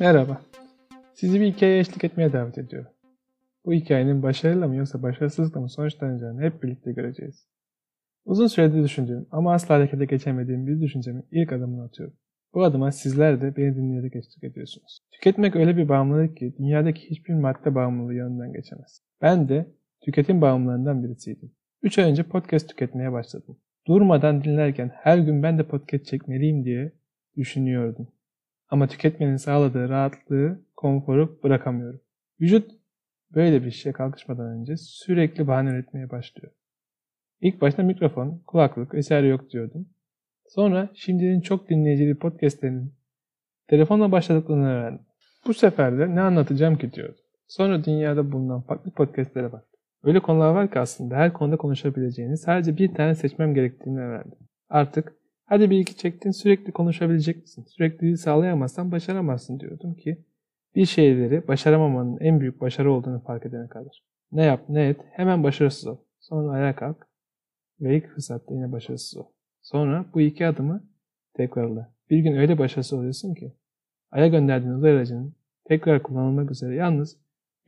Merhaba. Sizi bir hikayeye eşlik etmeye davet ediyorum. Bu hikayenin başarıyla mı yoksa başarısızlıkla mı sonuçlanacağını hep birlikte göreceğiz. Uzun süredir düşündüğüm ama asla harekete geçemediğim bir düşüncemin ilk adımını atıyorum. Bu adıma sizler de beni dinleyerek eşlik ediyorsunuz. Tüketmek öyle bir bağımlılık ki dünyadaki hiçbir madde bağımlılığı yanından geçemez. Ben de tüketim bağımlılarından birisiydim. 3 ay önce podcast tüketmeye başladım. Durmadan dinlerken her gün ben de podcast çekmeliyim diye düşünüyordum. Ama tüketmenin sağladığı rahatlığı, konforu bırakamıyorum. Vücut böyle bir şeye kalkışmadan önce sürekli bahane üretmeye başlıyor. İlk başta mikrofon, kulaklık vesaire yok diyordum. Sonra şimdinin çok dinleyicili podcastlerinin telefonla başladıklarını öğrendim. Bu sefer de ne anlatacağım ki diyordum. Sonra dünyada bulunan farklı podcastlere baktım. Öyle konular var ki aslında her konuda konuşabileceğini sadece bir tane seçmem gerektiğini öğrendim. Artık hadi bir iki çektin sürekli konuşabilecek misin? Sürekli sağlayamazsan başaramazsın diyordum ki bir şeyleri başaramamanın en büyük başarı olduğunu fark edene kadar. Ne yap ne et hemen başarısız ol. Sonra ayağa kalk ve ilk fırsatta yine başarısız ol. Sonra bu iki adımı tekrarla. Bir gün öyle başarısız oluyorsun ki Ay'a gönderdiğin uzay aracının tekrar kullanılmak üzere yalnız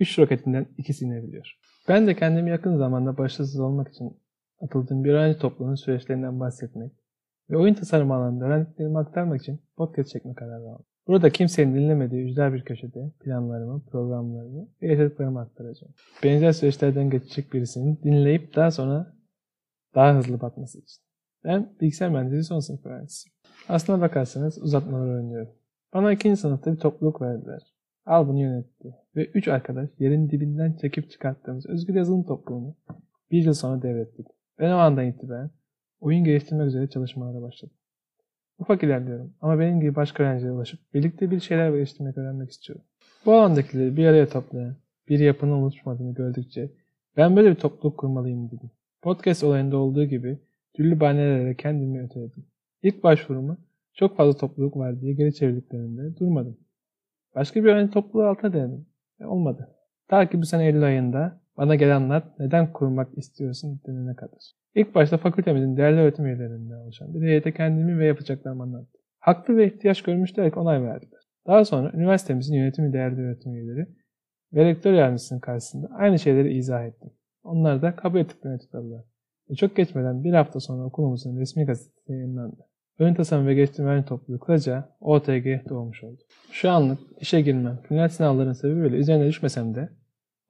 3 roketinden ikisi inebiliyor. Ben de kendimi yakın zamanda başarısız olmak için atıldığım bir öğrenci topluluğunun süreçlerinden bahsetmek ve oyun tasarımı alanında öğrendiklerimi aktarmak için podcast çekme kararı aldım. Burada kimsenin dinlemediği ücra bir köşede planlarımı, programlarımı ve yaşadıklarımı aktaracağım. Benzer süreçlerden geçecek birisinin dinleyip daha sonra daha hızlı batması için. Ben bilgisayar mühendisliği son sınıf öğrencisiyim. Aslına bakarsanız uzatmaları oynuyorum. Bana ikinci sınıfta bir topluluk verdiler. Al bunu yönetti. Ve üç arkadaş yerin dibinden çekip çıkarttığımız özgür yazılım topluluğunu bir yıl sonra devrettik. Ben o andan itibaren oyun geliştirmek üzere çalışmalara başladım. Ufak ilerliyorum ama benim gibi başka öğrencilere ulaşıp birlikte bir şeyler geliştirmek öğrenmek istiyorum. Bu alandakileri bir araya toplayan, bir yapının oluşmadığını gördükçe ben böyle bir topluluk kurmalıyım dedim. Podcast olayında olduğu gibi türlü bahanelerle kendimi öteledim. İlk başvurumu çok fazla topluluk var diye geri çevirdiklerinde durmadım. Başka bir öğrenci topluluğu altına denedim. Olmadı. Ta ki bu sene Eylül ayında bana gelenler neden kurmak istiyorsun denene kadar. İlk başta fakültemizin değerli öğretim üyelerinden oluşan bir heyete kendimi ve yapacaklarımı anlattım. Haklı ve ihtiyaç görmüşler ki onay verdiler. Daha sonra üniversitemizin yönetimi değerli öğretim üyeleri ve rektör yardımcısının karşısında aynı şeyleri izah ettim. Onlar da kabul ettiklerini tutarlar. Ve çok geçmeden bir hafta sonra okulumuzun resmi gazetesi yayınlandı. Ön tasarım ve geliştirme öğrenci topluluğu kısaca OTG doğmuş oldu. Şu anlık işe girmem, final sınavların sebebiyle üzerine düşmesem de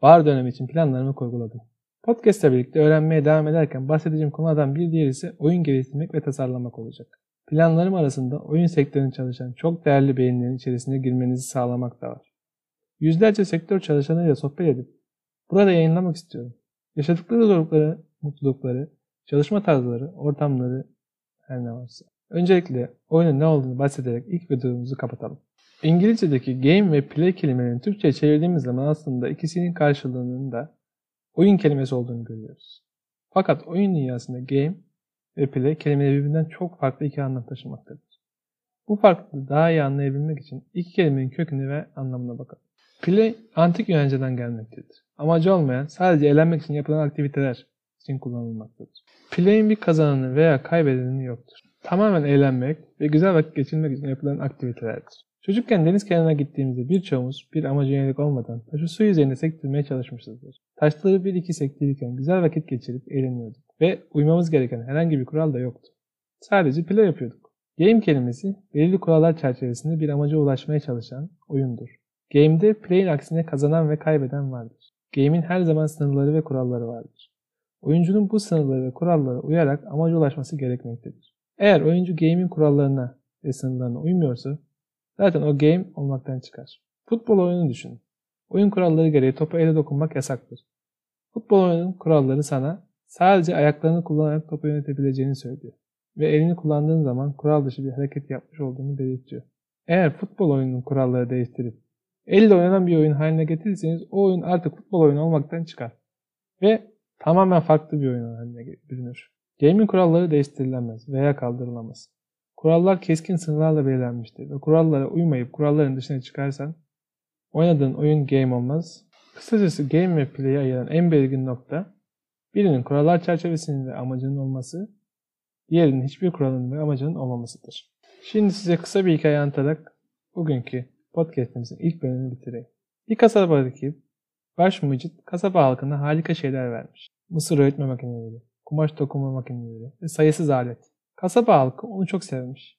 bahar dönemi için planlarımı kurguladım. Podcast ile birlikte öğrenmeye devam ederken bahsedeceğim konulardan bir diğeri ise oyun geliştirmek ve tasarlamak olacak. Planlarım arasında oyun sektöründe çalışan çok değerli beyinlerin içerisine girmenizi sağlamak da var. Yüzlerce sektör çalışanıyla sohbet edip burada yayınlamak istiyorum. Yaşadıkları zorlukları, mutlulukları, çalışma tarzları, ortamları her ne varsa. Öncelikle oyunun ne olduğunu bahsederek ilk videomuzu kapatalım. İngilizce'deki game ve play kelimelerini Türkçe'ye çevirdiğimiz zaman aslında ikisinin karşılığının da oyun kelimesi olduğunu görüyoruz. Fakat oyun dünyasında game ve play kelimeleri birbirinden çok farklı iki anlam taşımaktadır. Bu farklılığı daha iyi anlayabilmek için iki kelimenin kökünü ve anlamına bakalım. Play, antik Yunanca'dan gelmektedir. Amacı olmayan, sadece eğlenmek için yapılan aktiviteler için kullanılmaktadır. Play'in bir kazananı veya kaybedeni yoktur. Tamamen eğlenmek ve güzel vakit geçirmek için yapılan aktivitelerdir. Çocukken deniz kenarına gittiğimizde birçoğumuz bir amaca yönelik olmadan taşı su yüzeyinde sektirmeye çalışmışızdır. Taşları bir iki sektirirken güzel vakit geçirip eğleniyorduk ve uymamız gereken herhangi bir kural da yoktu. Sadece play yapıyorduk. Game kelimesi belirli kurallar çerçevesinde bir amaca ulaşmaya çalışan oyundur. Game'de play'in aksine kazanan ve kaybeden vardır. Game'in her zaman sınırları ve kuralları vardır. Oyuncunun bu sınırları ve kurallara uyarak amaca ulaşması gerekmektedir. Eğer oyuncu game'in kurallarına ve sınırlarına uymuyorsa zaten o game olmaktan çıkar. Futbol oyunu düşünün. Oyun kuralları gereği topa ele dokunmak yasaktır. Futbol oyunun kuralları sana sadece ayaklarını kullanarak topu yönetebileceğini söylüyor. Ve elini kullandığın zaman kural dışı bir hareket yapmış olduğunu belirtiyor. Eğer futbol oyununun kuralları değiştirip elle oynanan bir oyun haline getirirseniz o oyun artık futbol oyunu olmaktan çıkar. Ve tamamen farklı bir oyun haline bürünür. Game'in kuralları değiştirilemez veya kaldırılamaz. Kurallar keskin sınırlarla belirlenmiştir ve kurallara uymayıp kuralların dışına çıkarsan oynadığın oyun game olmaz. Kısacası game ve play'i ayıran en belirgin nokta birinin kurallar çerçevesinin ve amacının olması, diğerinin hiçbir kuralın ve amacının olmamasıdır. Şimdi size kısa bir hikaye anlatarak bugünkü podcastimizin ilk bölümünü bitireyim. Bir kasabadaki baş mucit kasaba halkına harika şeyler vermiş. Mısır öğütme makineleri, kumaş dokuma makineleri ve sayısız alet. Kasaba halkı onu çok sevmiş.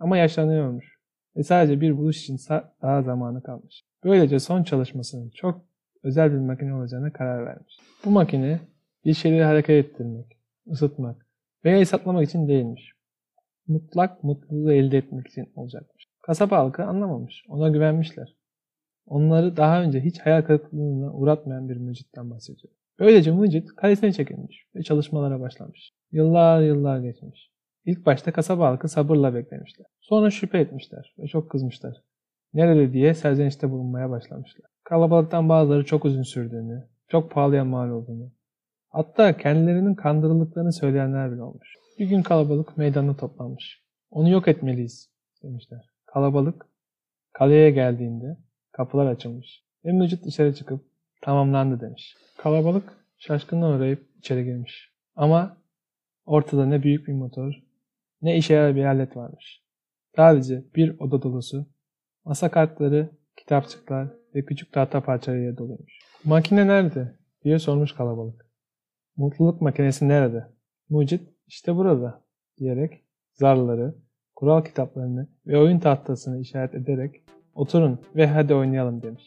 Ama yaşlanıyormuş ve sadece bir buluş için daha zamanı kalmış. Böylece son çalışmasının çok özel bir makine olacağına karar vermiş. Bu makine bir şeyleri hareket ettirmek, ısıtmak veya hesaplamak için değilmiş. Mutlak mutluluğu elde etmek için olacakmış. Kasaba halkı anlamamış, ona güvenmişler. Onları daha önce hiç hayal kırıklığına uğratmayan bir mücitten bahsediyor. Böylece mucit kalesine çekilmiş ve çalışmalara başlamış. Yıllar yıllar geçmiş. İlk başta kasaba halkı sabırla beklemişler. Sonra şüphe etmişler ve çok kızmışlar. Nerede diye serzenişte bulunmaya başlamışlar. Kalabalıktan bazıları çok uzun sürdüğünü, çok pahalıya mal olduğunu, hatta kendilerinin kandırıldıklarını söyleyenler bile olmuş. Bir gün kalabalık meydanda toplanmış. Onu yok etmeliyiz demişler. Kalabalık kaleye geldiğinde kapılar açılmış ve Mücit dışarı çıkıp tamamlandı demiş. Kalabalık şaşkınlığa uğrayıp içeri girmiş. Ama ortada ne büyük bir motor ne işe yarar bir alet varmış. Sadece bir oda dolusu masa kartları, kitapçıklar ve küçük tahta parçalarıyla doluymuş. Makine nerede? diye sormuş kalabalık. Mutluluk makinesi nerede? Mucit işte burada diyerek zarları, kural kitaplarını ve oyun tahtasını işaret ederek oturun ve hadi oynayalım demiş.